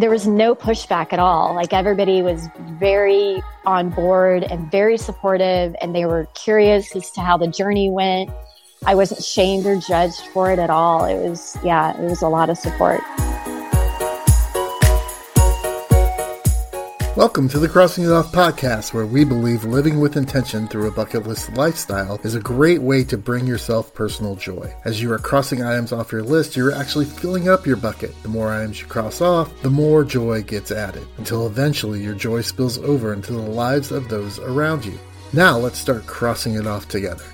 there was no pushback at all. Like everybody was very on board and very supportive, and they were curious as to how the journey went. I wasn't shamed or judged for it at all. It was, yeah, it was a lot of support. Welcome to the Crossing It Off podcast, where we believe living with intention through a bucket list lifestyle is a great way to bring yourself personal joy. As you are crossing items off your list, you're actually filling up your bucket. The more items you cross off, the more joy gets added, until eventually your joy spills over into the lives of those around you. Now let's start crossing it off together.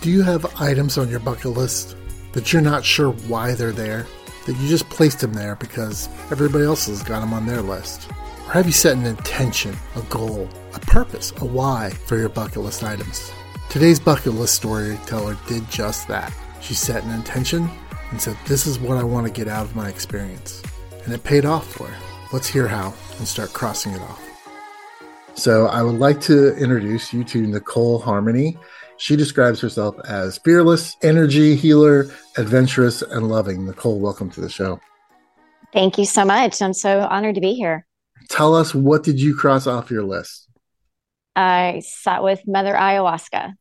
Do you have items on your bucket list that you're not sure why they're there? That you just placed them there because everybody else has got them on their list? Have you set an intention, a goal, a purpose, a why for your bucket list items? Today's bucket list storyteller did just that. She set an intention and said, This is what I want to get out of my experience. And it paid off for her. Let's hear how and start crossing it off. So, I would like to introduce you to Nicole Harmony. She describes herself as fearless, energy healer, adventurous, and loving. Nicole, welcome to the show. Thank you so much. I'm so honored to be here tell us what did you cross off your list? I sat with Mother Ayahuasca.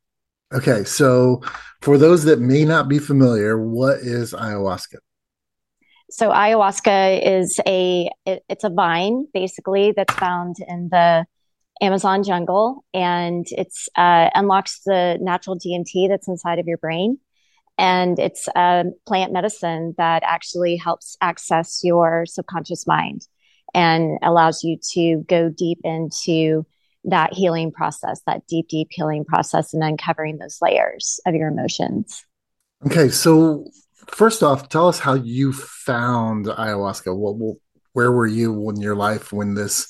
Okay, so for those that may not be familiar, what is ayahuasca? So ayahuasca is a it, it's a vine basically that's found in the Amazon jungle, and it's uh, unlocks the natural DMT that's inside of your brain, and it's a plant medicine that actually helps access your subconscious mind and allows you to go deep into that healing process, that deep, deep healing process, and uncovering those layers of your emotions. Okay, so first off, tell us how you found ayahuasca. What, where were you in your life when this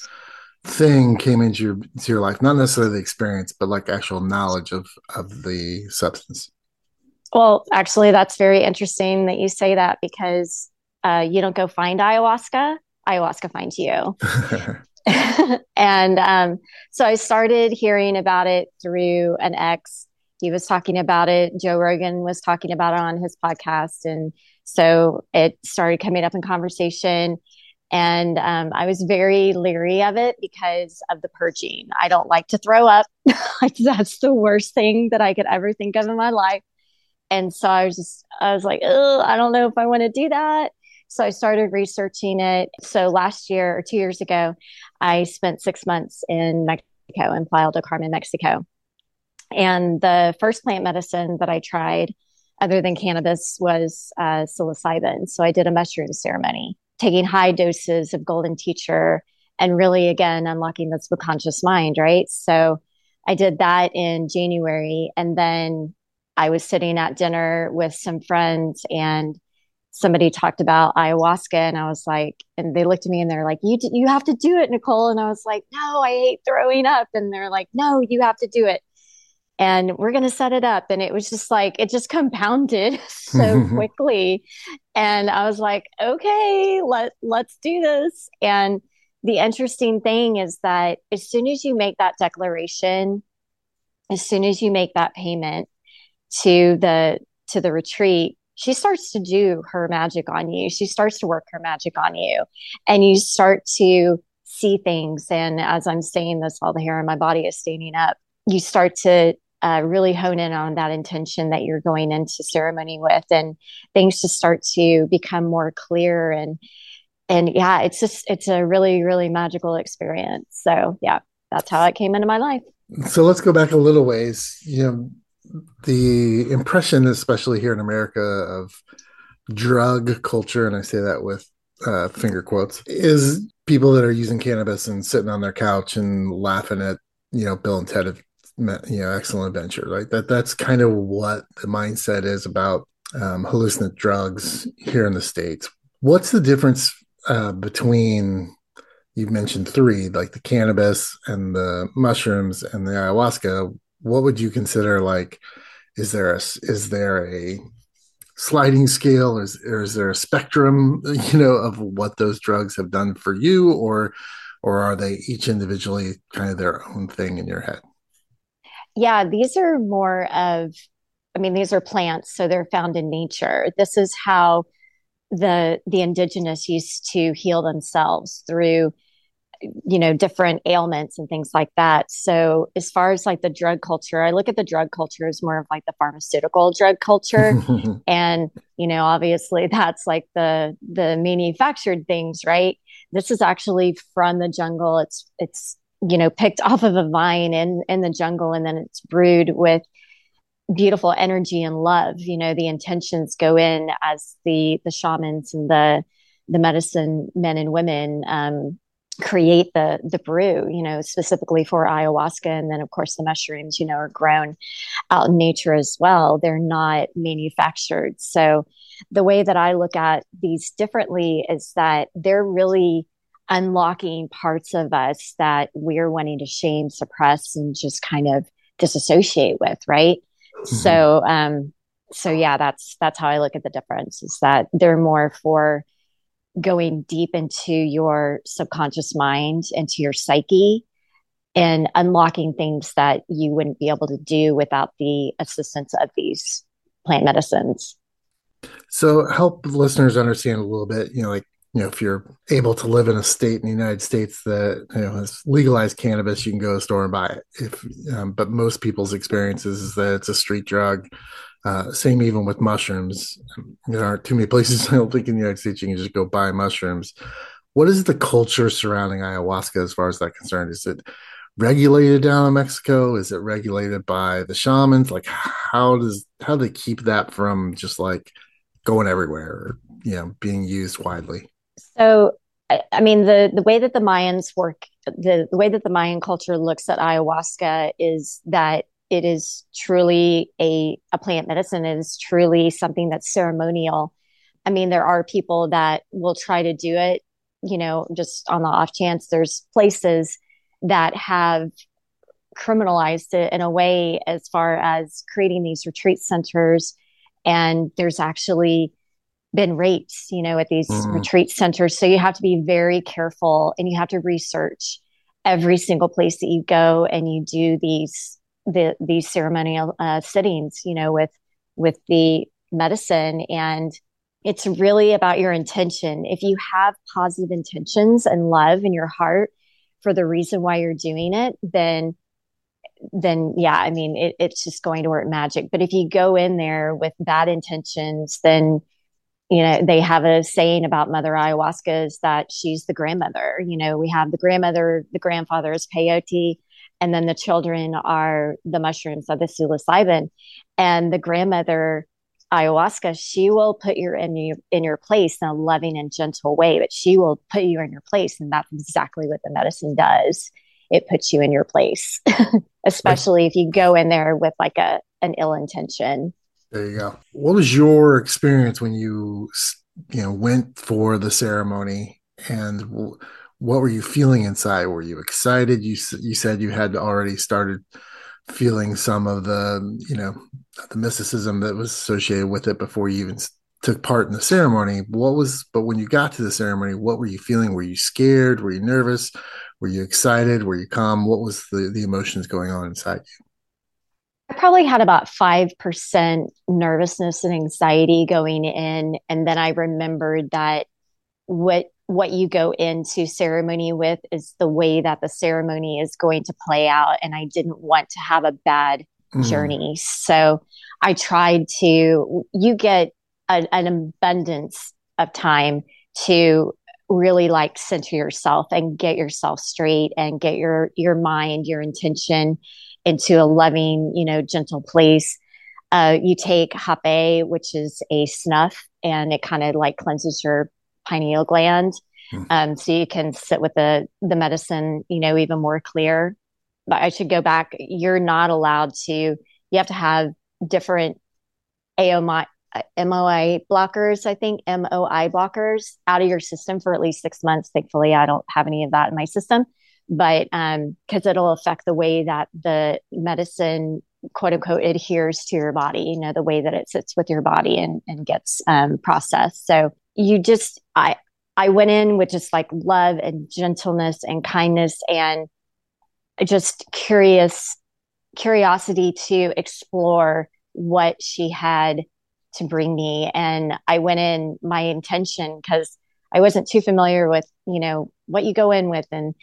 thing came into your, into your life? Not necessarily the experience, but like actual knowledge of of the substance. Well, actually, that's very interesting that you say that because uh, you don't go find ayahuasca ayahuasca finds you. and um, so I started hearing about it through an ex. He was talking about it. Joe Rogan was talking about it on his podcast. And so it started coming up in conversation. And um, I was very leery of it because of the purging. I don't like to throw up. That's the worst thing that I could ever think of in my life. And so I was just, I was like, I don't know if I want to do that. So I started researching it. So last year or two years ago, I spent six months in Mexico in Playa del Carmen, Mexico. And the first plant medicine that I tried, other than cannabis, was uh, psilocybin. So I did a mushroom ceremony, taking high doses of golden teacher and really, again, unlocking the subconscious mind, right? So I did that in January. And then I was sitting at dinner with some friends and somebody talked about ayahuasca and I was like, and they looked at me and they're like, you, you have to do it, Nicole. And I was like, no, I hate throwing up. And they're like, no, you have to do it. And we're going to set it up. And it was just like, it just compounded so quickly. And I was like, okay, let, let's do this. And the interesting thing is that as soon as you make that declaration, as soon as you make that payment to the, to the retreat, she starts to do her magic on you. She starts to work her magic on you. And you start to see things. And as I'm saying this, all the hair on my body is standing up. You start to uh, really hone in on that intention that you're going into ceremony with, and things just start to become more clear. And and yeah, it's just it's a really really magical experience. So yeah, that's how it came into my life. So let's go back a little ways. You know, the impression, especially here in America, of drug culture, and I say that with uh, finger quotes, is people that are using cannabis and sitting on their couch and laughing at you know Bill and Ted, have met, you know, excellent adventure. right? that. That's kind of what the mindset is about um, hallucinant drugs here in the states. What's the difference uh, between you've mentioned three, like the cannabis and the mushrooms and the ayahuasca? What would you consider like is there a is there a sliding scale? Or is, or is there a spectrum you know of what those drugs have done for you? Or or are they each individually kind of their own thing in your head? Yeah these are more of i mean these are plants so they're found in nature. This is how the the indigenous used to heal themselves through you know different ailments and things like that. So as far as like the drug culture i look at the drug culture as more of like the pharmaceutical drug culture. And you know obviously that's like the the manufactured things right? This is actually from the jungle. It's it's you know picked off of a vine in in the jungle and then it's brewed with beautiful energy and love. You know the intentions go in as the the shamans and the the medicine men and women um, create the the brew you know specifically for ayahuasca and then of course the mushrooms you know are grown out in nature as well. They're not manufactured. So the way that i look at these differently is that they're really unlocking parts of us that we're wanting to shame suppress and just kind of disassociate with right? Mm-hmm. so um so yeah that's that's how i look at the difference is that they're more for going deep into your subconscious mind, into your psyche, and unlocking things that you wouldn't be able to do without the assistance of these plant medicines. So, help listeners understand a little bit, you know, like, you know, if you're able to live in a state in the United States that you know has legalized cannabis, you can go to the store and buy it. If, um, but most people's experiences is that it's a street drug. Uh, same even with mushrooms. There aren't too many places I don't think in the United States you can just go buy mushrooms. What is the culture surrounding ayahuasca as far as that concerned? Is it regulated down in Mexico? Is it regulated by the shamans? Like how does how do they keep that from just like going everywhere or you know being used widely? So I, mean the the way that the Mayans work the, the way that the Mayan culture looks at ayahuasca is that it is truly a, a plant medicine. It is truly something that's ceremonial. I mean, there are people that will try to do it, you know, just on the off chance. There's places that have criminalized it in a way as far as creating these retreat centers. And there's actually been rapes, you know, at these mm. retreat centers. So you have to be very careful and you have to research every single place that you go and you do these the these ceremonial uh, sittings, you know, with with the medicine, and it's really about your intention. If you have positive intentions and love in your heart for the reason why you're doing it, then then yeah, I mean, it, it's just going to work magic. But if you go in there with bad intentions, then you know they have a saying about mother ayahuasca is that she's the grandmother you know we have the grandmother the grandfather is peyote and then the children are the mushrooms of the psilocybin. And the grandmother ayahuasca she will put you in your in your place in a loving and gentle way but she will put you in your place and that's exactly what the medicine does. It puts you in your place especially if you go in there with like a an ill intention. There you go. What was your experience when you you know went for the ceremony? And what were you feeling inside? Were you excited? You you said you had already started feeling some of the you know the mysticism that was associated with it before you even took part in the ceremony. What was but when you got to the ceremony, what were you feeling? Were you scared? Were you nervous? Were you excited? Were you calm? What was the the emotions going on inside you? I probably had about 5% nervousness and anxiety going in. And then I remembered that what what you go into ceremony with is the way that the ceremony is going to play out. And I didn't want to have a bad mm. journey. So I tried to, you get a, an abundance of time to really like center yourself and get yourself straight and get your your mind your intention into a loving you know gentle place uh, you take hape which is a snuff and it kind of like cleanses your pineal gland. Mm. Um, so you can sit with the the medicine, you know, even more clear. But I should go back. You're not allowed to. You have to have different AOMI, MOI blockers. I think MOI blockers out of your system for at least six months. Thankfully, I don't have any of that in my system, but um, because it'll affect the way that the medicine quote unquote adheres to your body. You know, the way that it sits with your body and and gets um, processed. So you just I I went in with just like love and gentleness and kindness and just curious curiosity to explore what she had to bring me. And I went in my intention because I wasn't too familiar with, you know, what you go in with and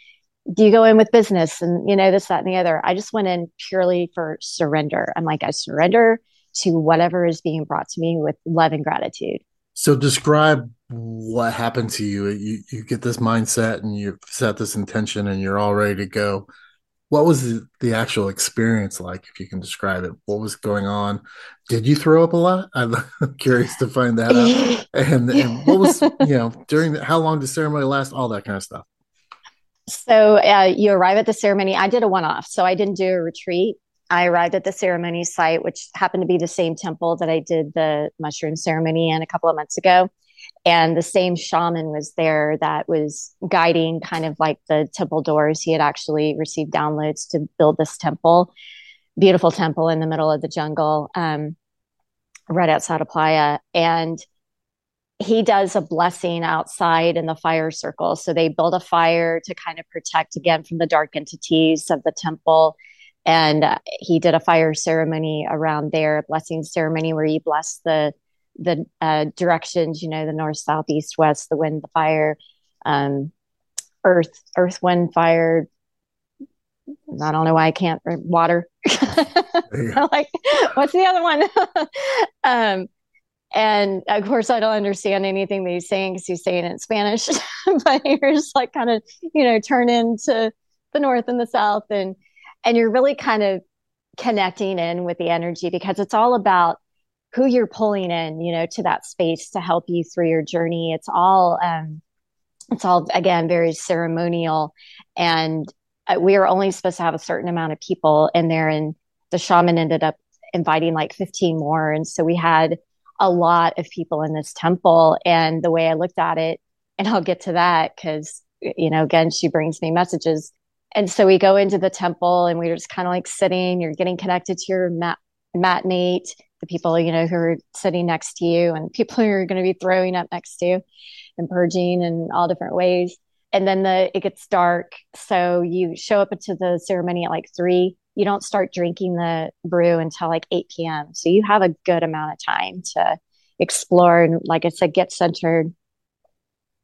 do you go in with business and, you know, this, that, and the other. I just went in purely for surrender. I'm like, I surrender to whatever is being brought to me with love and gratitude. So describe what happened to you. You you get this mindset and you set this intention and you're all ready to go. What was the, the, actual experience like if you can describe it? What was going on? Did you throw up a lot? I'm curious to find that out. And, and what was you know during the, how long did the ceremony last? All that kind of stuff. So uh, you arrive at the ceremony. I did a one-off so i didn't do a retreat i arrived at the ceremony site which happened to be the same temple that i did the mushroom ceremony in a couple of months ago. And the same shaman was there that was guiding kind of like the temple doors. He had actually received downloads to build this temple beautiful temple in the middle of the jungle um, right outside of playa. And he does a blessing outside in the fire circle. So they build a fire to kind of protect again from the dark entities of the temple and uh, he did a fire ceremony around there blessing ceremony where he blessed the the uh, directions, you know, the north, south, east, west, the wind, the fire, um, earth, earth, wind, fire. I don't know why I can't water. like, what's the other one? um, and of course, I don't understand anything that he's saying because he's saying it in Spanish. but you're just like kind of, you know, turn into the north and the south, and and you're really kind of connecting in with the energy because it's all about who you're pulling in, you know, to that space to help you through your journey. It's all, um, it's all again very ceremonial, and uh, we are only supposed to have a certain amount of people in there, and the shaman ended up inviting like 15 more, and so we had a lot of people in this temple. And the way I looked at it, and I'll get to that because you know, again, she brings me messages. And so we go into the temple and we're just kind of like sitting, you're getting connected to your mat, mat mate the people you know who are sitting next to you and people who are going to be throwing up next to you and purging in all different ways. And then the it gets dark. So you show up into the ceremony at like three. You don't start drinking the brew until like 8 p.m so you have a good amount of time to explore and like i said get centered.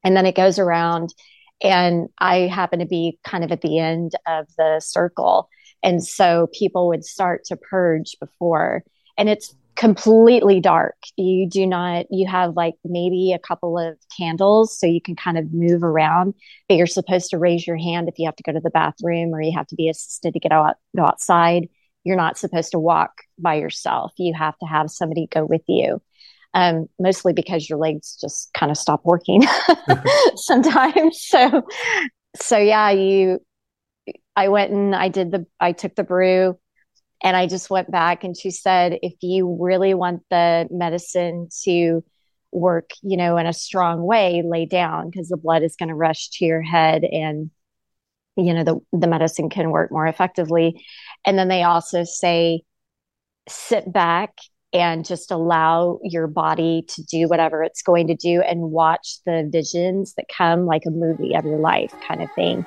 And then it goes around and i happen to be kind of at the end of the circle and so people would start to purge before and it's completely dark. You do not, you have like maybe a couple of candles so you can kind of move around, but you're supposed to raise your hand if you have to go to the bathroom or you have to be assisted to get out, go outside. You're not supposed to walk by yourself. You have to have somebody go with you. Um, mostly because your legs just kind of stop working sometimes. So, so yeah, you, I went and I did the, I took the brew and I just went back and she said, if you really want the medicine to work, you know, in a strong way, lay down because the blood is going to rush to your head and, you know, the, the medicine can work more effectively. And then they also say, sit back and just allow your body to do whatever it's going to do and watch the visions that come like a movie of your life kind of thing.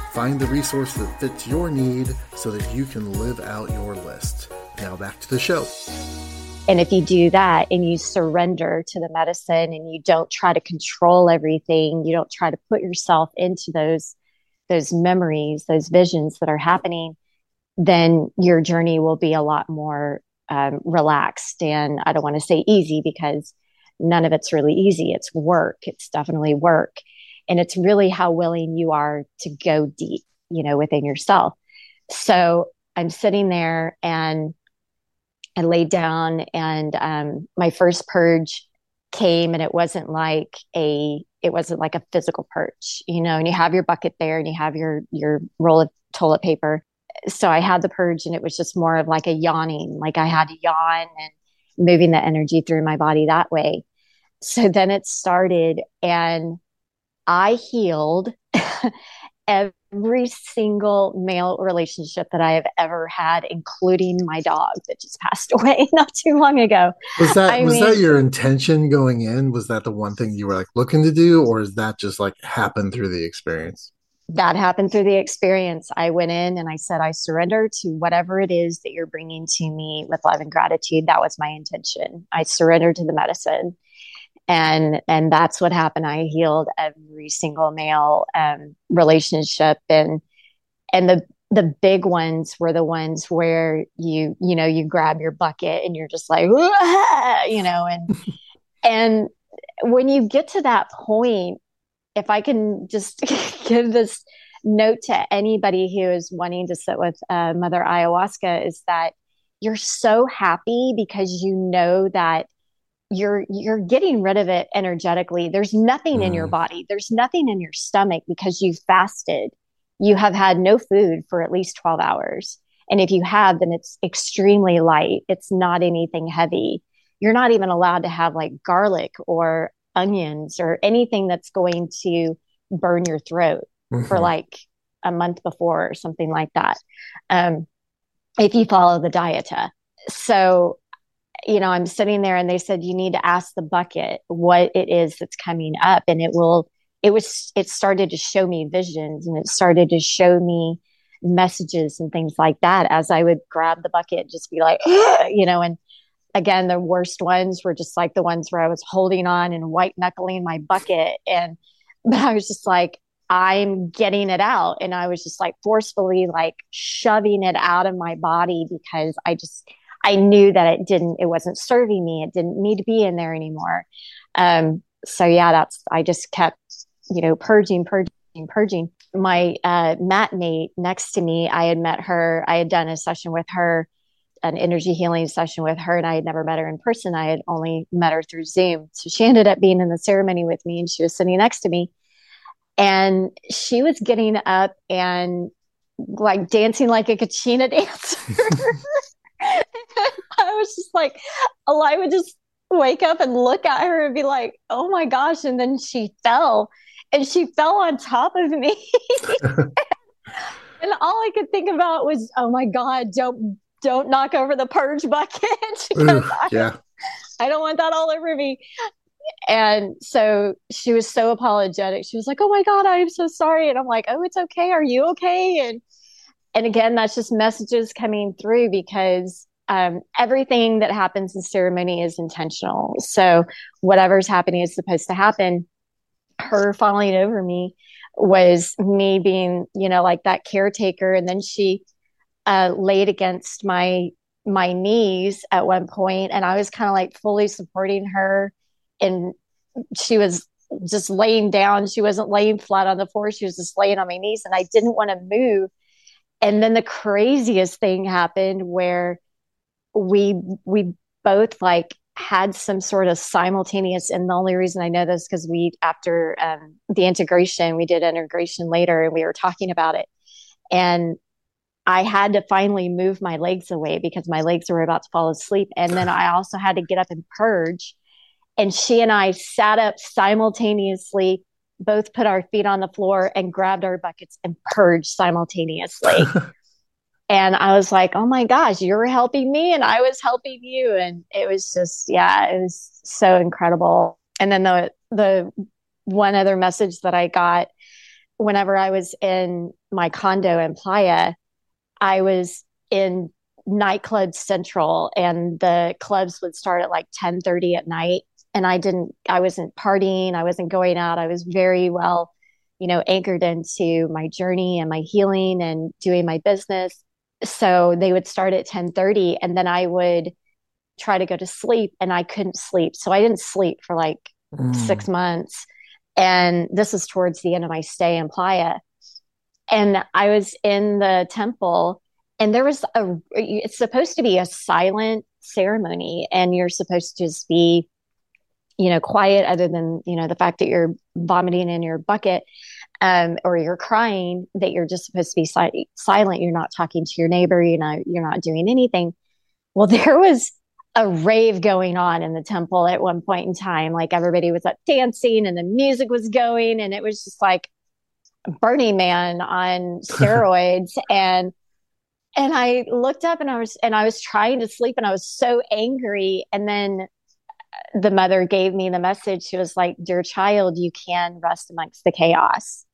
Find the resource that fits your need so that you can live out your list. Now back to the show. And if you do that and you surrender to the medicine and you don't try to control everything, you don't try to put yourself into those those memories, those visions that are happening, then your journey will be a lot more um, relaxed. And I don't want to say easy because none of it's really easy. It's work. It's definitely work and it's really how willing you are to go deep you know within yourself. So i'm sitting there and i laid down and um, my first purge came and it wasn't like a it wasn't like a physical purge you know and you have your bucket there and you have your your roll of toilet paper. So i had the purge and it was just more of like a yawning like i had to yawn and moving the energy through my body that way. So then it started, and I healed every single male relationship that I have ever had, including my dog that just passed away not too long ago. Was that I was mean, that your intention going in? Was that the one thing you were like looking to do, or is that just like happened through the experience? That happened through the experience. I went in and I said, I surrender to whatever it is that you're bringing to me with love and gratitude. That was my intention. I surrendered to the medicine and and that's what happened. I healed every single male um, relationship. And and the the big ones were the ones where you you know you grab your bucket and you're just like you know and and when you get to that point if i can just give this note to anybody who is wanting to sit with uh, mother ayahuasca is that you're so happy because you know that you're you're getting rid of it energetically. There's nothing mm. in your mm. body. There's nothing in your stomach because you've fasted. You have had no food for at least 12 hours. And if you have then it's extremely light. It's not anything heavy. You're not even allowed to have like garlic or onions or anything that's going to burn your throat mm-hmm. for like a month before or something like that. Um, if you follow the dieta so you know, I'm sitting there and they said, you need to ask the bucket what it is that's coming up. And it will, it was, it started to show me visions and it started to show me messages and things like that as I would grab the bucket, just be like, you know, and again, the worst ones were just like the ones where I was holding on and white knuckling my bucket. And, but I was just like, I'm getting it out. And I was just like forcefully like shoving it out of my body because I just, I knew that it didn't, it wasn't serving me. It didn't need to be in there anymore. Um, so yeah, that's, I just kept, you know, purging, purging, purging. My uh, mat mate next to me, I had met her, I had done a session with her, an energy healing session with her, and I had never met her in person. I had only met her through Zoom. So she ended up being in the ceremony with me, and she was sitting next to me. And she was getting up and like dancing like a Kachina dancer. I was just like, I would just wake up and look at her and be like, oh my gosh. And then she fell and she fell on top of me. and all I could think about was, oh my God, don't don't knock over the purge bucket. Ooh, yeah. I, I don't want that all over me. And so she was so apologetic. She was like, Oh my God, I am so sorry. And I'm like, Oh, it's okay. Are you okay? And and again, that's just messages coming through because um, everything that happens in ceremony is intentional. So whatever's happening is supposed to happen. Her falling over me was me being, you know, like that caretaker, and then she uh, laid against my my knees at one point, and I was kind of like fully supporting her, and she was just laying down. She wasn't laying flat on the floor. She was just laying on my knees, and I didn't want to move. And then the craziest thing happened where we we both like had some sort of simultaneous and the only reason i know this because we after um, the integration we did integration later and we were talking about it. And i had to finally move my legs away because my legs were about to fall asleep. And then i also had to get up and purge. And she and i sat up simultaneously both put our feet on the floor and grabbed our buckets and purged simultaneously and I was like, oh my gosh, you're helping me and I was helping you. And it was just, yeah, it was so incredible. And then the, the one other message that I got whenever I was in my condo in Playa, I was in nightclub central and the clubs would start at like 10 30 at night. And I didn't, I wasn't partying. I wasn't going out. I was very well, you know, anchored into my journey and my healing and doing my business so they would start at 10:30 and then I would try to go to sleep and I couldn't sleep. So I didn't sleep for like mm. 6 months and this was towards the end of my stay in Playa. And I was in the temple and there was a it's supposed to be a silent ceremony and you're supposed to just be you know quiet other than you know the fact that you're vomiting in your bucket um, or you're crying that you're just supposed to be si- silent you're not talking to your neighbor you know you're not doing anything well there was a rave going on in the temple at one point in time. Like everybody was up dancing and the music was going, and it was just like Burning Man on steroids. and and I looked up and I was and I was trying to sleep and I was so angry. And then the mother gave me the message. She was like, "Dear child, you can rest amongst the chaos."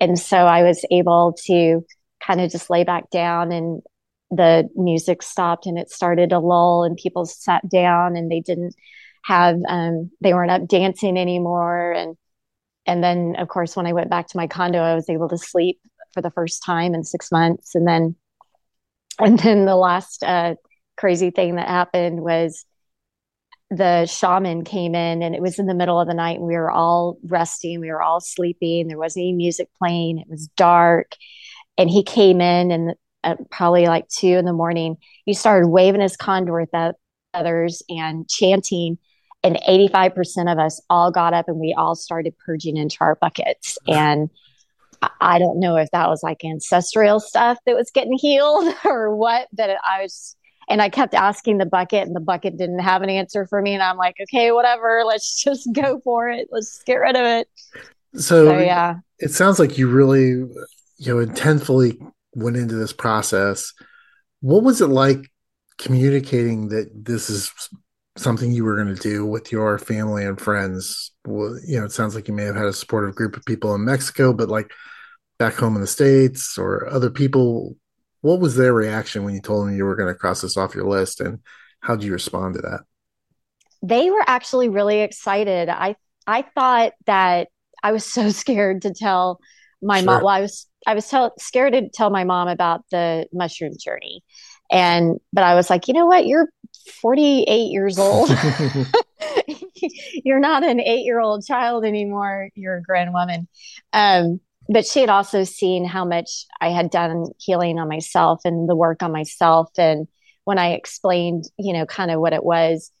And so I was able to kind of just lay back down and the music stopped and it started a lull and people sat down and they didn't have um, they weren't up dancing anymore. And and then of course when i went back to my condo i was able to sleep for the first time in six months. And then and then the last uh, crazy thing that happened was the shaman came in and it was in the middle of the night and we were all resting we were all sleeping there wasn't any music playing it was dark. And he came in and at probably like two in the morning he started waving his condor at others and chanting and 85% of us all got up and we all started purging into our buckets. And I don't know if that was like ancestral stuff that was getting healed or what, but I was, and I kept asking the bucket, and the bucket didn't have an answer for me. And I'm like, okay, whatever, let's just go for it. Let's get rid of it. So, so yeah, it sounds like you really, you know, intentfully went into this process. What was it like communicating that this is something you were going to do with your family and friends? Well, you know, it sounds like you may have had a supportive group of people in Mexico, but like back home in the states or other people, what was their reaction when you told them you were going to cross this off your list, and how did you respond to that? They were actually really excited. I I thought that I was so scared to tell my sure. mom. Well, I was I was tell, scared to tell my mom about the mushroom journey, and but I was like, you know what, you're 48 years old. You're not an eight year old child anymore. You're a grown woman. Um, but she had also seen how much I had done healing on myself and the work on myself. And when I explained, you know, kind of what it was,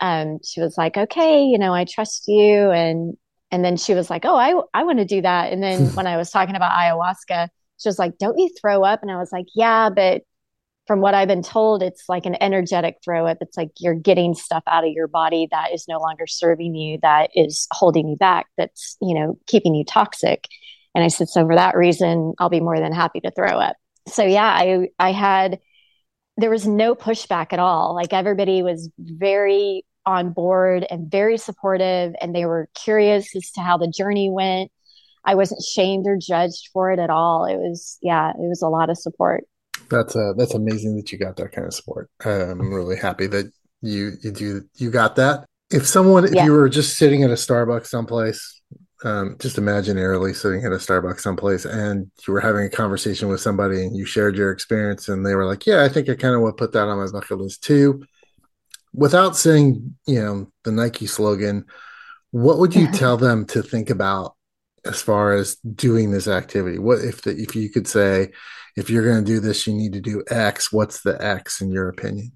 um, she was like, okay, you know, I trust you. And, and then she was like, oh, I, I want to do that. And then when I was talking about ayahuasca, she was like, don't you throw up? And I was like, yeah, but from what I've been told, it's like an energetic throw up. It's like you're getting stuff out of your body that is no longer serving you, that is holding you back, that's, you know, keeping you toxic. And I said, so for that reason, I'll be more than happy to throw up. So yeah, I I had there was no pushback at all. Like everybody was very on board and very supportive and they were curious as to how the journey went. I wasn't shamed or judged for it at all. It was yeah, it was a lot of support. That's uh that's amazing that you got that kind of support. I'm really happy that you you do you got that. If someone if yeah. you were just sitting at a Starbucks someplace, um, just imaginarily sitting at a Starbucks someplace and you were having a conversation with somebody and you shared your experience and they were like, Yeah, I think I kind of would put that on my bucket list too. Without saying, you know, the Nike slogan, what would you tell them to think about as far as doing this activity? What if the, if you could say, if you're going to do this, you need to do X. What's the X in your opinion?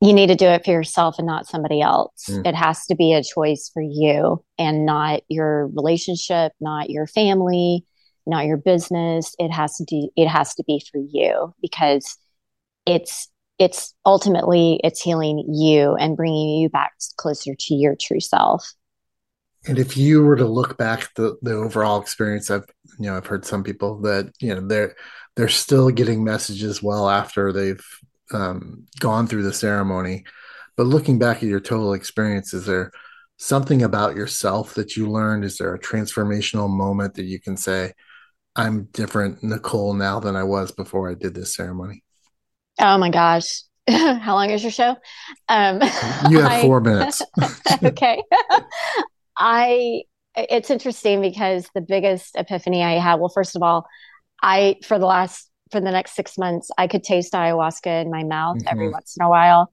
You need to do it for yourself and not somebody else. Mm. It has to be a choice for you and not your relationship, not your family, not your business. It has to do, it has to be for you because it's it's ultimately it's healing you and bringing you back closer to your true self. And if you were to look back the the overall experience, I've you know I've heard some people that you know they're they're still getting messages well after they've um, gone through the ceremony. But looking back at your total experience, is there something about yourself that you learned? Is there a transformational moment that you can say, "I'm different, Nicole, now than I was before I did this ceremony"? Oh my gosh, how long is your show? Um, you have four minutes. okay. I it's interesting because the biggest epiphany I had, well, first of all, I for the last for the next six months, I could taste ayahuasca in my mouth mm-hmm. every once in a while.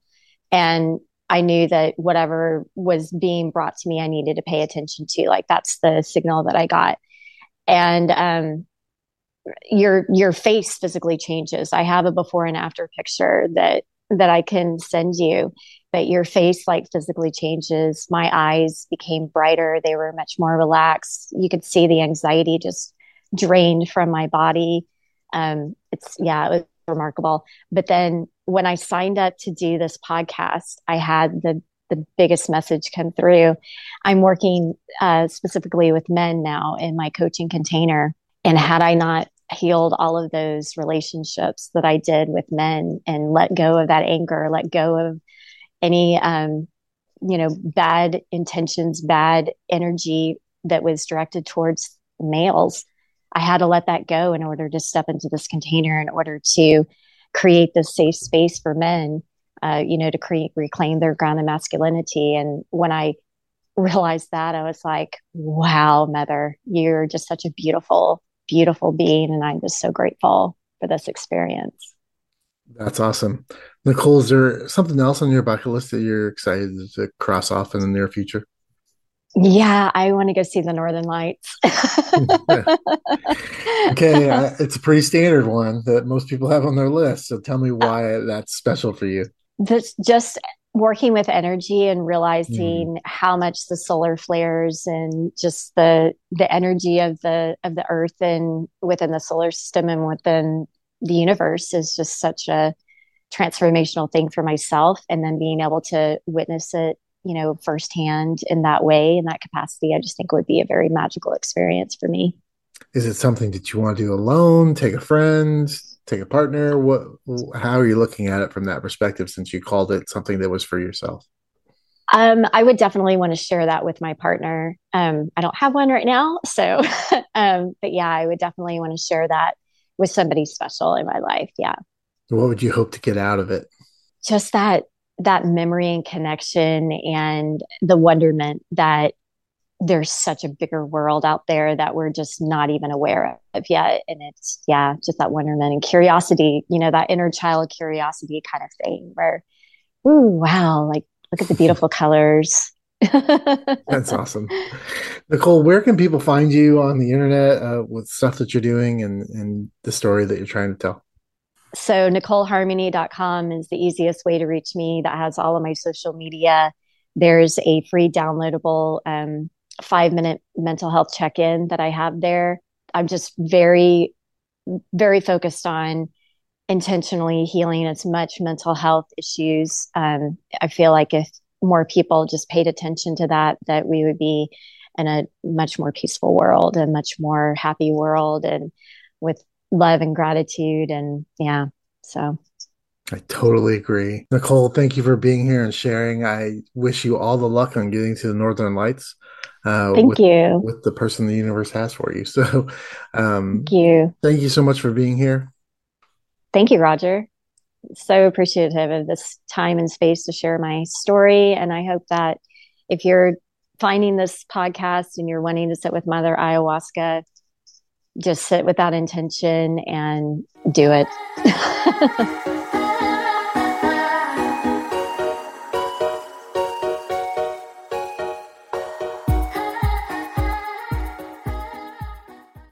And I knew that whatever was being brought to me, I needed to pay attention to. Like that's the signal that I got. And um your your face physically changes. I have a before and after picture that that I can send you but your face like physically changes. My eyes became brighter. They were much more relaxed. You could see the anxiety just drained from my body. Um, it's, yeah, it was remarkable. But then when I signed up to do this podcast, I had the the biggest message come through. I'm working uh, specifically with men now in my coaching container, and had I not healed all of those relationships that I did with men and let go of that anger, let go of any um, you know bad intentions, bad energy that was directed towards males. I had to let that go in order to step into this container in order to create this safe space for men, uh, you know, to create, reclaim their grounded masculinity. And when I realized that, I was like, wow, mother, you're just such a beautiful, beautiful being. And I'm just so grateful for this experience. That's awesome. Nicole, is there something else on your bucket list that you're excited to cross off in the near future? Yeah, I want to go see the Northern Lights. okay, uh, it's a pretty standard one that most people have on their list. So tell me why that's special for you. That's just working with energy and realizing mm. how much the solar flares and just the the energy of the of the earth and within the solar system and within the universe is just such a transformational thing for myself and then being able to witness it you know, firsthand in that way, in that capacity, I just think would be a very magical experience for me. Is it something that you want to do alone, take a friend, take a partner? What, how are you looking at it from that perspective since you called it something that was for yourself? Um, I would definitely want to share that with my partner. Um, I don't have one right now. So, um, but yeah, I would definitely want to share that with somebody special in my life. Yeah. What would you hope to get out of it? Just that that memory and connection and the wonderment that there's such a bigger world out there that we're just not even aware of yet. And it's, yeah, just that wonderment and curiosity, you know, that inner child curiosity kind of thing where, ooh, wow, like look at the beautiful colors. That's awesome. Nicole, where can people find you on the internet uh, with stuff that you're doing and, and the story that you're trying to tell? So NicoleHarmony.com is the easiest way to reach me. That has all of my social media. There's a free downloadable um, five minute mental health check in that I have there. I'm just very, very focused on intentionally healing as much mental health issues. Um, I feel like if more people just paid attention to that, that we would be in a much more peaceful world, a much more happy world, and with love and gratitude. And yeah, so. I totally agree. Nicole, thank you for being here and sharing. I wish you all the luck on getting to the Northern Lights. Uh, thank with, you. With the person the universe has for you. So, um, thank you. Thank you so much for being here. Thank you, Roger. So appreciative of this time and space to share my story. And I hope that if you're finding this podcast and you're wanting to sit with Mother Ayahuasca, just sit with that intention and do it.